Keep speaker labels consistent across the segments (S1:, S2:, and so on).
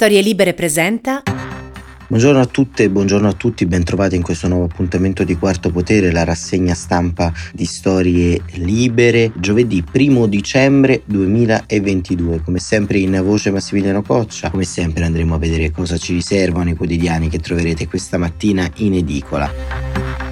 S1: Storie Libere presenta.
S2: Buongiorno a tutte buongiorno a tutti, bentrovati in questo nuovo appuntamento di Quarto Potere, la rassegna stampa di Storie Libere, giovedì 1 dicembre 2022. Come sempre in voce Massimiliano Coccia, come sempre andremo a vedere cosa ci riservano i quotidiani che troverete questa mattina in edicola.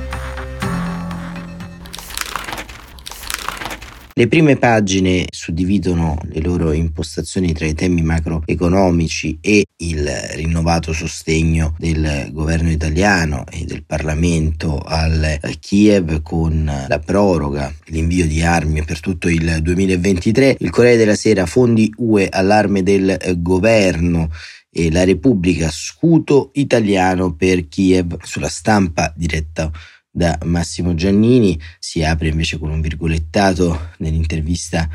S2: Le prime pagine suddividono le loro impostazioni tra i temi macroeconomici e il rinnovato sostegno del governo italiano e del Parlamento al Kiev con la proroga, l'invio di armi per tutto il 2023. Il Corriere della Sera fondi UE allarme del governo e la Repubblica scudo italiano per Kiev sulla stampa diretta da Massimo Giannini, si apre invece con un virgolettato nell'intervista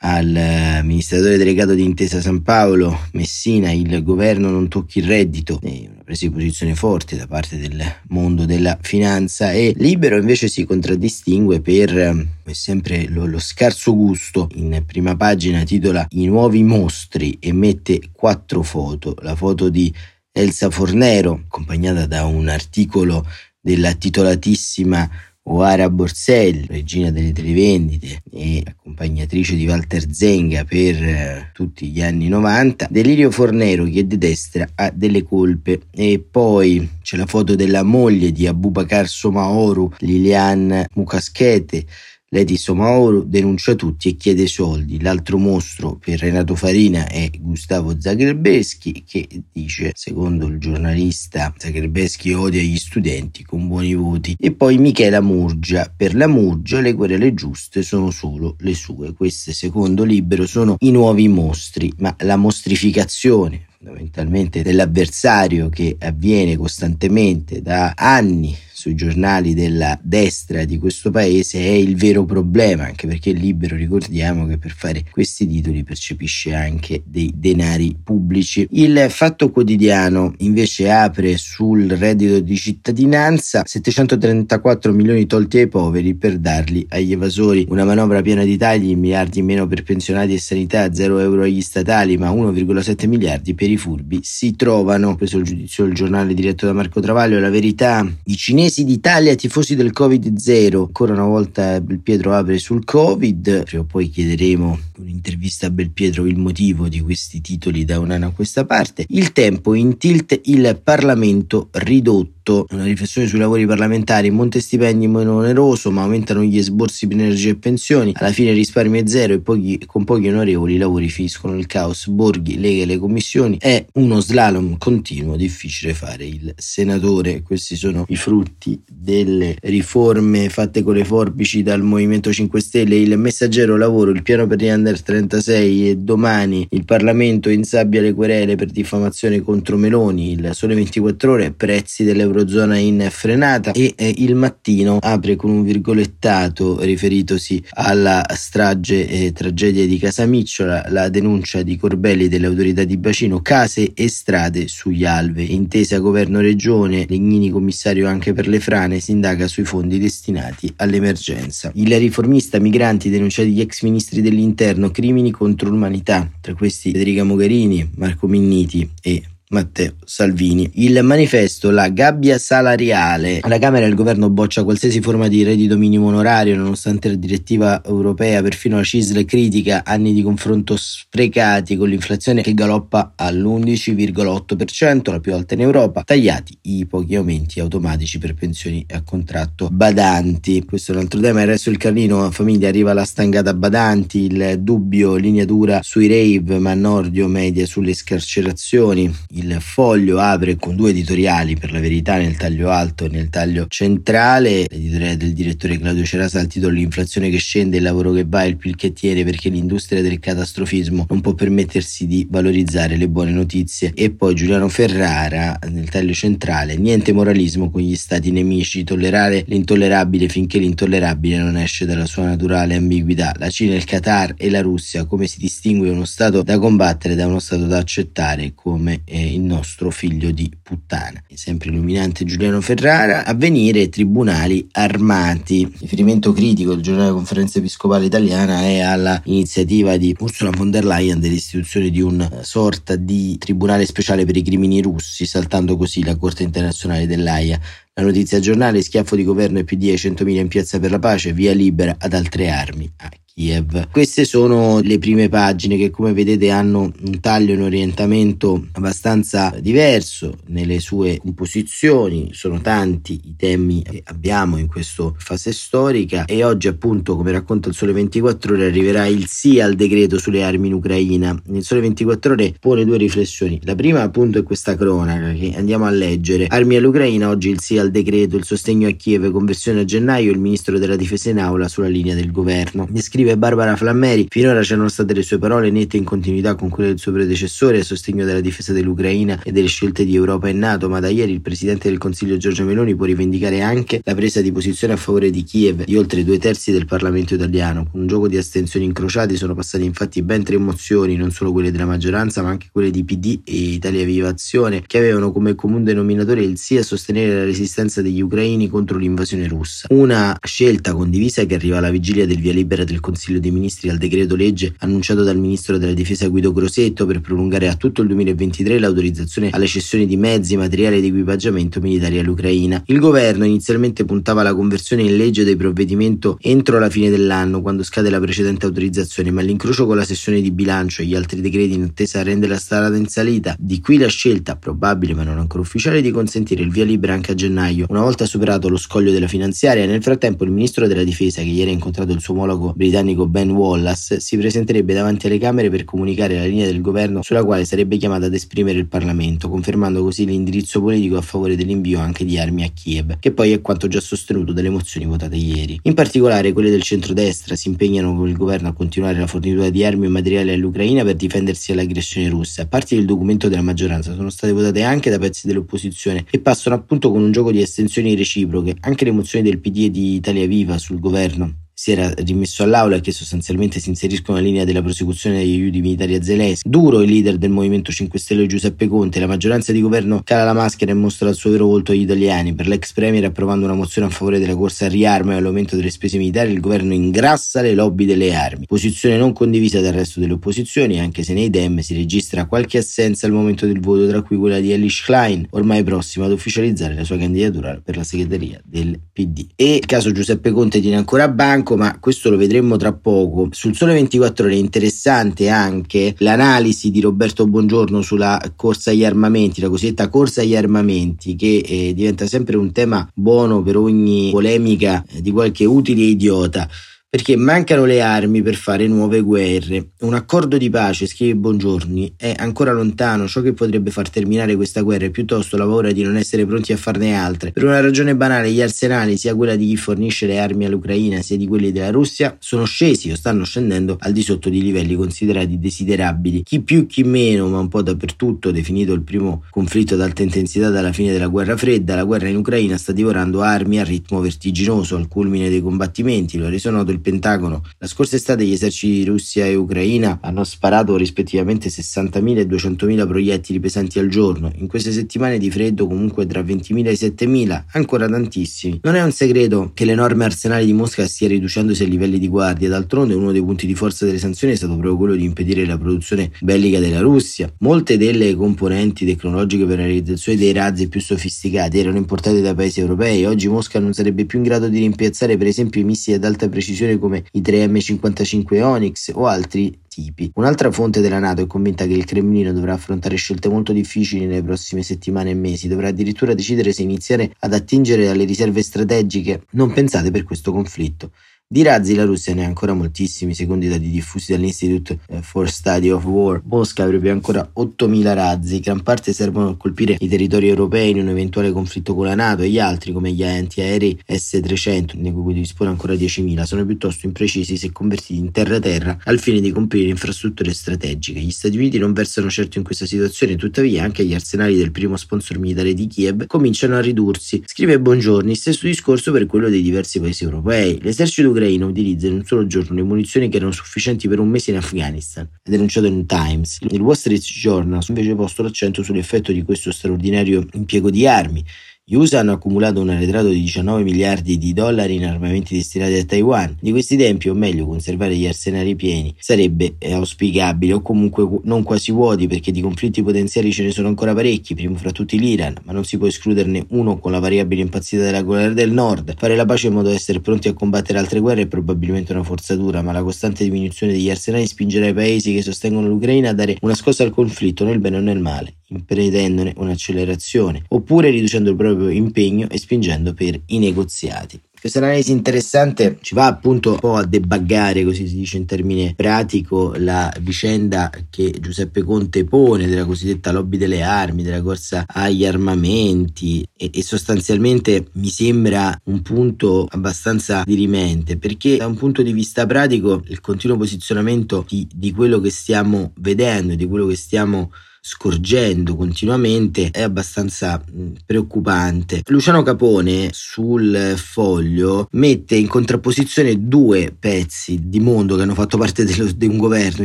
S2: al eh, amministratore delegato di Intesa San Paolo, Messina, il governo non tocchi il reddito, una presa di posizione forte da parte del mondo della finanza e Libero invece si contraddistingue per, come sempre, lo, lo scarso gusto. In prima pagina titola I nuovi mostri e mette quattro foto, la foto di Elsa Fornero, accompagnata da un articolo della titolatissima Oara Borsell, regina delle televendite e accompagnatrice di Walter Zenga per eh, tutti gli anni 90, Delirio Fornero che de destra ha delle colpe. E poi c'è la foto della moglie di Abubakar Somaoru, Lilian Mukaschete, Lady Somaoro denuncia tutti e chiede soldi. L'altro mostro per Renato Farina è Gustavo Zagrebeschi che dice, secondo il giornalista, Zagrebeschi odia gli studenti con buoni voti. E poi Michela Murgia. Per la Murgia le querele giuste sono solo le sue. Queste, secondo Libero, sono i nuovi mostri, ma la mostrificazione fondamentalmente dell'avversario che avviene costantemente da anni sui giornali della destra di questo paese è il vero problema, anche perché libero ricordiamo che per fare questi titoli percepisce anche dei denari pubblici. Il Fatto Quotidiano invece apre sul reddito di cittadinanza 734 milioni tolti ai poveri per darli agli evasori, una manovra piena di tagli, miliardi in meno per pensionati e sanità, 0 euro agli statali, ma 1,7 miliardi per i furbi si trovano. Preso il giudizio del giornale diretto da Marco Travaglio, la verità, i cinesi Tifosi d'Italia, tifosi del Covid-0. Ancora una volta Belpietro apre sul Covid. Prima o poi chiederemo un'intervista a Belpietro il motivo di questi titoli da un anno a questa parte. Il tempo in tilt il Parlamento ridotto fatto una riflessione sui lavori parlamentari, monte stipendi meno oneroso, ma aumentano gli esborsi per energia e pensioni, alla fine risparmio è zero e pochi, con pochi onorevoli i lavori finiscono nel caos, Borghi, Lega e le commissioni, è uno slalom continuo, difficile fare il senatore, questi sono i frutti delle riforme fatte con le forbici dal Movimento 5 Stelle, il messaggero lavoro, il piano per gli under 36 e domani il Parlamento insabbia le querele per diffamazione contro Meloni, il sole 24 ore, prezzi dell'euro Eurozona in frenata e eh, il mattino apre con un virgolettato riferitosi alla strage e tragedia di Casamicciola, la denuncia di Corbelli delle autorità di bacino, case e strade sugli alve. Intesa governo-regione, Legnini commissario anche per le frane, si indaga sui fondi destinati all'emergenza. Il riformista migranti denunciati gli ex ministri dell'interno, crimini contro l'umanità, tra questi Federica Mogherini, Marco Minniti e Matteo Salvini. Il manifesto La gabbia salariale. Alla Camera il governo boccia qualsiasi forma di reddito minimo onorario nonostante la direttiva europea, perfino la CISL critica anni di confronto sprecati con l'inflazione che galoppa all'11,8%, la più alta in Europa, tagliati i pochi aumenti automatici per pensioni a contratto badanti. Questo è un altro tema, il resto del carlino, famiglia arriva la stangata badanti, il dubbio linea dura sui rave, ma Nordio media sulle scarcerazioni il foglio apre con due editoriali per la verità nel taglio alto e nel taglio centrale. L'editoriale del direttore Claudio Cerasa al titolo L'inflazione che scende, il lavoro che va, il PIL che tiene perché l'industria del catastrofismo non può permettersi di valorizzare le buone notizie. E poi Giuliano Ferrara nel taglio centrale, niente moralismo con gli stati nemici, tollerare l'intollerabile finché l'intollerabile non esce dalla sua naturale ambiguità. La Cina, il Qatar e la Russia, come si distingue uno stato da combattere da uno stato da accettare come eh, il nostro figlio di puttana. Sempre illuminante Giuliano Ferrara, avvenire tribunali armati. Riferimento critico del giornale Conferenza Episcopale Italiana è alla iniziativa di Ursula von der Leyen dell'istituzione di una sorta di tribunale speciale per i crimini russi, saltando così la Corte internazionale dell'AIA. La notizia giornale, schiaffo di governo e PD ai 100.000 in piazza per la pace, via libera ad altre armi. Ah, Kiev. Queste sono le prime pagine che come vedete hanno un taglio e un orientamento abbastanza diverso nelle sue composizioni, sono tanti i temi che abbiamo in questa fase storica e oggi appunto come racconta il Sole 24 ore arriverà il sì al decreto sulle armi in Ucraina. Il Sole 24 ore pone due riflessioni, la prima appunto è questa cronaca che andiamo a leggere, armi all'Ucraina, oggi il sì al decreto, il sostegno a Kiev, conversione a gennaio, il ministro della difesa in aula sulla linea del governo. Descrive scrive Barbara Flammeri, finora c'erano state le sue parole nette in continuità con quelle del suo predecessore a sostegno della difesa dell'Ucraina e delle scelte di Europa e NATO, ma da ieri il presidente del Consiglio Giorgio Meloni può rivendicare anche la presa di posizione a favore di Kiev di oltre due terzi del Parlamento italiano. Con un gioco di astensioni incrociati sono passate infatti ben tre mozioni, non solo quelle della maggioranza, ma anche quelle di PD e Italia Viva Azione, che avevano come comune denominatore il sì a sostenere la resistenza degli ucraini contro l'invasione russa. Una scelta condivisa che arriva alla vigilia del via libera del Consiglio Consiglio dei Ministri al decreto legge annunciato dal Ministro della Difesa Guido Crosetto per prolungare a tutto il 2023 l'autorizzazione alle cessioni di mezzi, materiali ed equipaggiamento militari all'Ucraina. Il governo inizialmente puntava alla conversione in legge del provvedimento entro la fine dell'anno, quando scade la precedente autorizzazione, ma l'incrocio con la sessione di bilancio e gli altri decreti in attesa rende la strada in salita. Di qui la scelta, probabile ma non ancora ufficiale, di consentire il via libera anche a gennaio, una volta superato lo scoglio della finanziaria. Nel frattempo il Ministro della Difesa, che ieri ha incontrato il suo omologo britannico britannico Ben Wallace si presenterebbe davanti alle Camere per comunicare la linea del governo sulla quale sarebbe chiamato ad esprimere il Parlamento, confermando così l'indirizzo politico a favore dell'invio anche di armi a Kiev, che poi è quanto già sostenuto dalle mozioni votate ieri. In particolare quelle del centrodestra si impegnano con il governo a continuare la fornitura di armi e materiali all'Ucraina per difendersi dall'aggressione russa. A parte il documento della maggioranza sono state votate anche da pezzi dell'opposizione e passano appunto con un gioco di estensioni reciproche. Anche le mozioni del PD e di Italia Viva sul governo si era rimesso all'aula e che sostanzialmente si inseriscono nella linea della prosecuzione degli aiuti militari a Zelensky. Duro il leader del Movimento 5 Stelle Giuseppe Conte, la maggioranza di governo cala la maschera e mostra il suo vero volto agli italiani. Per l'ex premier approvando una mozione a favore della corsa al riarmo e all'aumento delle spese militari, il governo ingrassa le lobby delle armi. Posizione non condivisa dal resto delle opposizioni, anche se nei Dem si registra qualche assenza al momento del voto, tra cui quella di Elish Klein, ormai prossima ad ufficializzare la sua candidatura per la segreteria del PD. E il caso Giuseppe Conte tiene ancora banco bianco, ma questo lo vedremo tra poco. Sul Sole 24 ore è interessante anche l'analisi di Roberto Bongiorno sulla corsa agli armamenti, la cosiddetta corsa agli armamenti, che eh, diventa sempre un tema buono per ogni polemica di qualche utile idiota perché mancano le armi per fare nuove guerre. Un accordo di pace, scrive Bongiorni, è ancora lontano, ciò che potrebbe far terminare questa guerra è piuttosto la paura di non essere pronti a farne altre. Per una ragione banale, gli arsenali, sia quella di chi fornisce le armi all'Ucraina sia di quelli della Russia, sono scesi o stanno scendendo al di sotto di livelli considerati desiderabili. Chi più chi meno, ma un po' dappertutto, definito il primo conflitto ad alta intensità dalla fine della guerra fredda, la guerra in Ucraina sta divorando armi a ritmo vertiginoso, al culmine dei combattimenti, lo ha reso noto il Pentagono. La scorsa estate gli eserciti di Russia e Ucraina hanno sparato rispettivamente 60.000 e 200.000 proiettili pesanti al giorno. In queste settimane di freddo comunque tra 20.000 e 7.000, ancora tantissimi. Non è un segreto che l'enorme arsenale di Mosca stia riducendosi a livelli di guardia, d'altronde uno dei punti di forza delle sanzioni è stato proprio quello di impedire la produzione bellica della Russia. Molte delle componenti tecnologiche per la realizzazione dei razzi più sofisticati erano importate da paesi europei. Oggi Mosca non sarebbe più in grado di rimpiazzare per esempio i missili ad alta precisione come i 3M55 Onyx o altri tipi. Un'altra fonte della Nato è convinta che il Cremlino dovrà affrontare scelte molto difficili nelle prossime settimane e mesi, dovrà addirittura decidere se iniziare ad attingere alle riserve strategiche non pensate per questo conflitto. Di razzi la Russia ne ha ancora moltissimi, secondo i dati diffusi dall'Institute eh, for Study of War. Mosca avrebbe ancora 8.000 razzi, gran parte servono a colpire i territori europei in un eventuale conflitto con la Nato e gli altri, come gli antiaerei S-300, di cui dispone ancora 10.000, sono piuttosto imprecisi se convertiti in terra-terra al fine di comprire infrastrutture strategiche. Gli Stati Uniti non versano certo in questa situazione, tuttavia anche gli arsenali del primo sponsor militare di Kiev cominciano a ridursi. Scrive Buongiorni, stesso discorso per quello dei diversi paesi europei. L'esercito l'Ucraina utilizza in un solo giorno le munizioni che erano sufficienti per un mese in Afghanistan, è denunciato in Times. Il Wall Street Journal invece posto l'accento sull'effetto di questo straordinario impiego di armi gli USA hanno accumulato un arretrato di 19 miliardi di dollari in armamenti destinati a Taiwan. Di questi tempi, o meglio, conservare gli arsenali pieni sarebbe auspicabile o comunque non quasi vuoti perché di conflitti potenziali ce ne sono ancora parecchi, primo fra tutti l'Iran, ma non si può escluderne uno con la variabile impazzita della Corea del Nord. Fare la pace in modo da essere pronti a combattere altre guerre è probabilmente una forzatura, ma la costante diminuzione degli arsenali spingerà i paesi che sostengono l'Ucraina a dare una scossa al conflitto nel bene o nel male impedendone un'accelerazione, oppure riducendo il proprio impegno e spingendo per i negoziati. Questa analisi interessante ci va appunto un po' a debuggare, così si dice in termine pratico, la vicenda che Giuseppe Conte pone della cosiddetta lobby delle armi, della corsa agli armamenti e, e sostanzialmente mi sembra un punto abbastanza dirimente perché da un punto di vista pratico il continuo posizionamento di, di quello che stiamo vedendo, di quello che stiamo scorgendo continuamente è abbastanza preoccupante. Luciano Capone sul foglio mette in contrapposizione due pezzi di mondo che hanno fatto parte dello, di un governo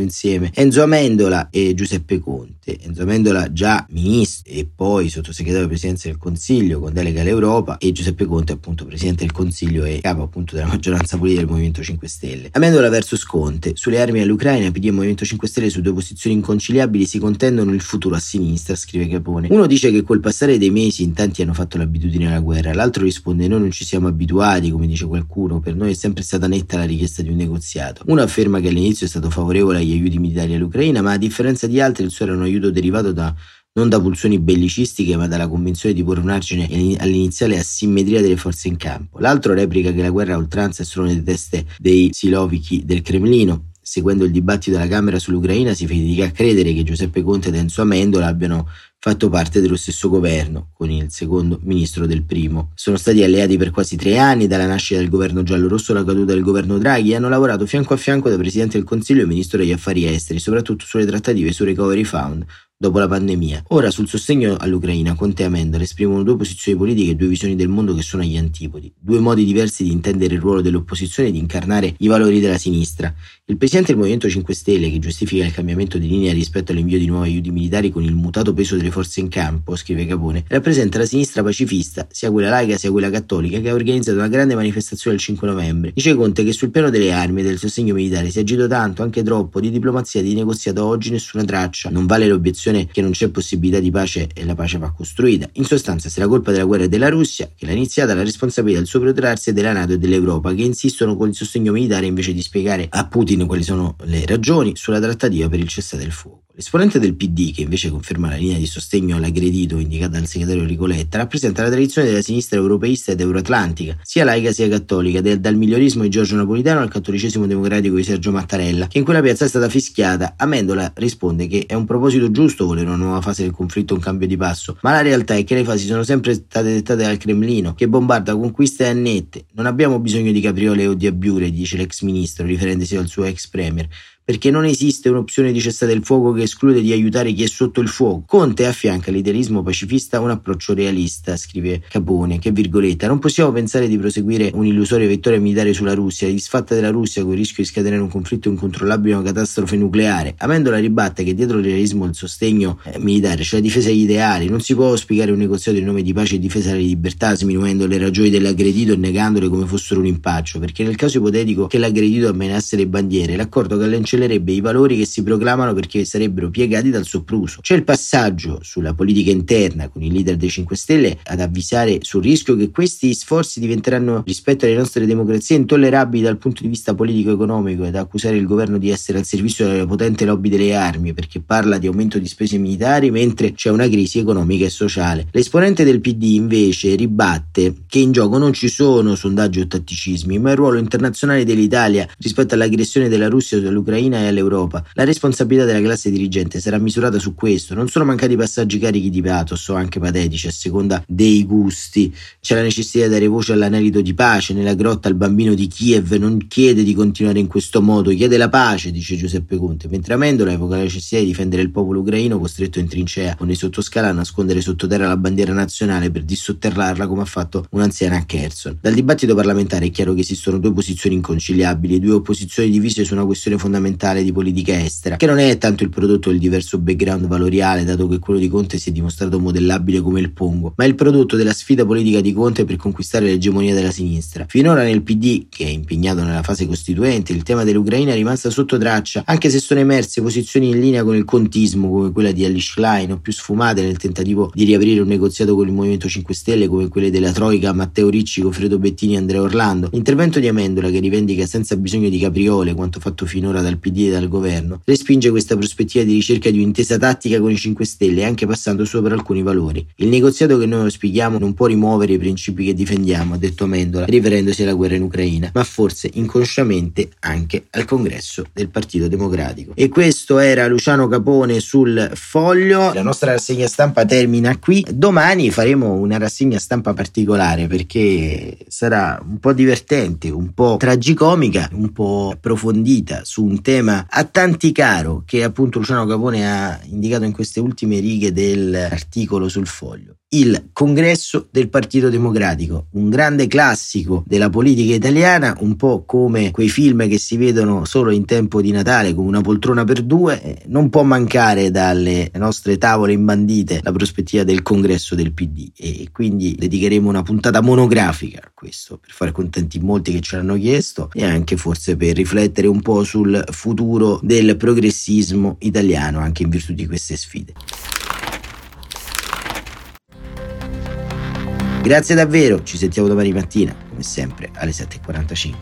S2: insieme, Enzo Amendola e Giuseppe Conte. Enzo Amendola già ministro e poi sottosegretario di presidenza del Consiglio con delega all'Europa e Giuseppe Conte appunto presidente del Consiglio e capo appunto della maggioranza politica del Movimento 5 Stelle. Amendola versus Conte. Sulle armi all'Ucraina, PD e Movimento 5 Stelle su due posizioni inconciliabili si contendono il futuro a sinistra, scrive Capone. Uno dice che col passare dei mesi in tanti hanno fatto l'abitudine alla guerra, l'altro risponde noi non ci siamo abituati, come dice qualcuno, per noi è sempre stata netta la richiesta di un negoziato. Uno afferma che all'inizio è stato favorevole agli aiuti militari all'Ucraina, ma a differenza di altri il suo era un aiuto derivato da non da pulsioni bellicistiche ma dalla convinzione di porre un argine all'iniziale asimmetria delle forze in campo. L'altro replica che la guerra a oltranza è solo nelle teste dei silovichi del Cremlino seguendo il dibattito della Camera sull'Ucraina, si fatica a credere che Giuseppe Conte ed Enzo Amendola abbiano fatto parte dello stesso governo, con il secondo ministro del primo. Sono stati alleati per quasi tre anni, dalla nascita del governo giallo-rosso alla caduta del governo Draghi, e hanno lavorato fianco a fianco da Presidente del Consiglio e Ministro degli Affari Esteri, soprattutto sulle trattative su Recovery Fund, dopo la pandemia. Ora sul sostegno all'Ucraina, Conte e Amendola esprimono due posizioni politiche e due visioni del mondo che sono agli antipodi, due modi diversi di intendere il ruolo dell'opposizione e di incarnare i valori della sinistra. Il presidente del Movimento 5 Stelle, che giustifica il cambiamento di linea rispetto all'invio di nuovi aiuti militari con il mutato peso delle forze in campo, scrive Capone, rappresenta la sinistra pacifista, sia quella laica sia quella cattolica, che ha organizzato una grande manifestazione il 5 novembre. Dice Conte che sul piano delle armi e del sostegno militare si è agito tanto, anche troppo, di diplomazia di negoziato oggi nessuna traccia. Non vale l'obiezione che non c'è possibilità di pace e la pace va costruita. In sostanza, se la colpa della guerra è della Russia, che l'ha iniziata, la responsabilità del suo protrarsi è della Nato e dell'Europa, che insistono con il sostegno militare invece di spiegare a Putin quali sono le ragioni sulla trattativa per il cessate del fuoco. L'esponente del PD, che invece conferma la linea di sostegno all'aggredito indicata dal segretario Ricoletta, rappresenta la tradizione della sinistra europeista ed euroatlantica, sia laica sia cattolica, dal migliorismo di Giorgio Napolitano al cattolicesimo democratico di Sergio Mattarella, che in quella piazza è stata fischiata. Amendola risponde che è un proposito giusto volere una nuova fase del conflitto, un cambio di passo, ma la realtà è che le fasi sono sempre state dettate dal Cremlino, che bombarda conquiste annette. Non abbiamo bisogno di capriole o di abbiure, dice l'ex ministro, riferendosi al suo ex premier perché non esiste un'opzione di cessate il fuoco che esclude di aiutare chi è sotto il fuoco. Conte affianca all'idealismo pacifista un approccio realista, scrive Capone, che virgoletta, non possiamo pensare di proseguire un'illusoria vittoria militare sulla Russia, disfatta della Russia con il rischio di scatenare un conflitto incontrollabile o una catastrofe nucleare. Amendola ribatte che dietro il realismo e il sostegno eh, militare c'è la difesa agli ideali, non si può auspicare un negoziato in nome di pace e difesa delle libertà sminuendo le ragioni dell'aggredito e negandole come fossero un impaccio, perché nel caso ipotetico che l'aggredito ammenasse le bandiere, l'accordo cancellerebbe cancellerebbe i valori che si proclamano perché sarebbero piegati dal soppruso. C'è il passaggio sulla politica interna con il leader dei 5 Stelle ad avvisare sul rischio che questi sforzi diventeranno rispetto alle nostre democrazie intollerabili dal punto di vista politico-economico ed accusare il governo di essere al servizio della potente lobby delle armi perché parla di aumento di spese militari mentre c'è una crisi economica e sociale. L'esponente del PD invece ribatte che in gioco non ci sono sondaggi o tatticismi ma il ruolo internazionale dell'Italia rispetto all'aggressione della Russia sull'Ucraina all'Ucraina e all'Europa. La responsabilità della classe dirigente sarà misurata su questo. Non sono mancati passaggi carichi di pathos o anche patetici a seconda dei gusti. C'è la necessità di dare voce all'anelito di pace. Nella grotta il bambino di Kiev non chiede di continuare in questo modo, chiede la pace, dice Giuseppe Conte, mentre Amendola evoca la necessità di difendere il popolo ucraino costretto in trincea con i sottoscala a nascondere sottoterra la bandiera nazionale per dissotterrarla come ha fatto un'anziana a Kherson. Dal dibattito parlamentare è chiaro che esistono due posizioni inconciliabili, due opposizioni divise su una questione fondamentale di politica estera, che non è tanto il prodotto del diverso background valoriale, dato che quello di Conte si è dimostrato modellabile come il pongo, ma il prodotto della sfida politica di Conte per conquistare l'egemonia della sinistra. Finora nel PD, che è impegnato nella fase costituente, il tema dell'Ucraina è rimasto sotto traccia, anche se sono emerse posizioni in linea con il contismo, come quella di Alice Schlein, o più sfumate nel tentativo di riaprire un negoziato con il Movimento 5 Stelle, come quelle della Troica, Matteo Ricci, Goffredo Bettini e Andrea Orlando. L'intervento di Amendola, che rivendica senza bisogno di capriole quanto fatto finora dal PD e dal governo, respinge questa prospettiva di ricerca di un'intesa tattica con i 5 Stelle, anche passando sopra alcuni valori. Il negoziato che noi auspichiamo non può rimuovere i principi che difendiamo, ha detto Amendola, riferendosi alla guerra in Ucraina, ma forse inconsciamente anche al congresso del Partito Democratico. E questo era Luciano Capone sul foglio. La nostra rassegna stampa termina qui. Domani faremo una rassegna stampa particolare perché sarà un po' divertente, un po' tragicomica, un po' approfondita su un tema a tanti caro che appunto Luciano Capone ha indicato in queste ultime righe dell'articolo sul foglio il congresso del Partito Democratico, un grande classico della politica italiana, un po' come quei film che si vedono solo in tempo di Natale come una poltrona per due, eh, non può mancare dalle nostre tavole imbandite la prospettiva del congresso del PD e quindi dedicheremo una puntata monografica a questo per fare contenti molti che ce l'hanno chiesto e anche forse per riflettere un po' sul futuro del progressismo italiano anche in virtù di queste sfide. Grazie davvero, ci sentiamo domani mattina, come sempre, alle 7.45.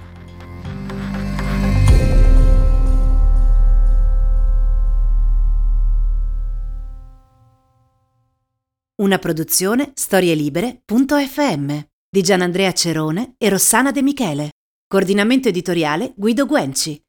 S1: Una produzione storielibere.fm di Gianandrea Cerone e Rossana De Michele. Coordinamento editoriale Guido Guenci.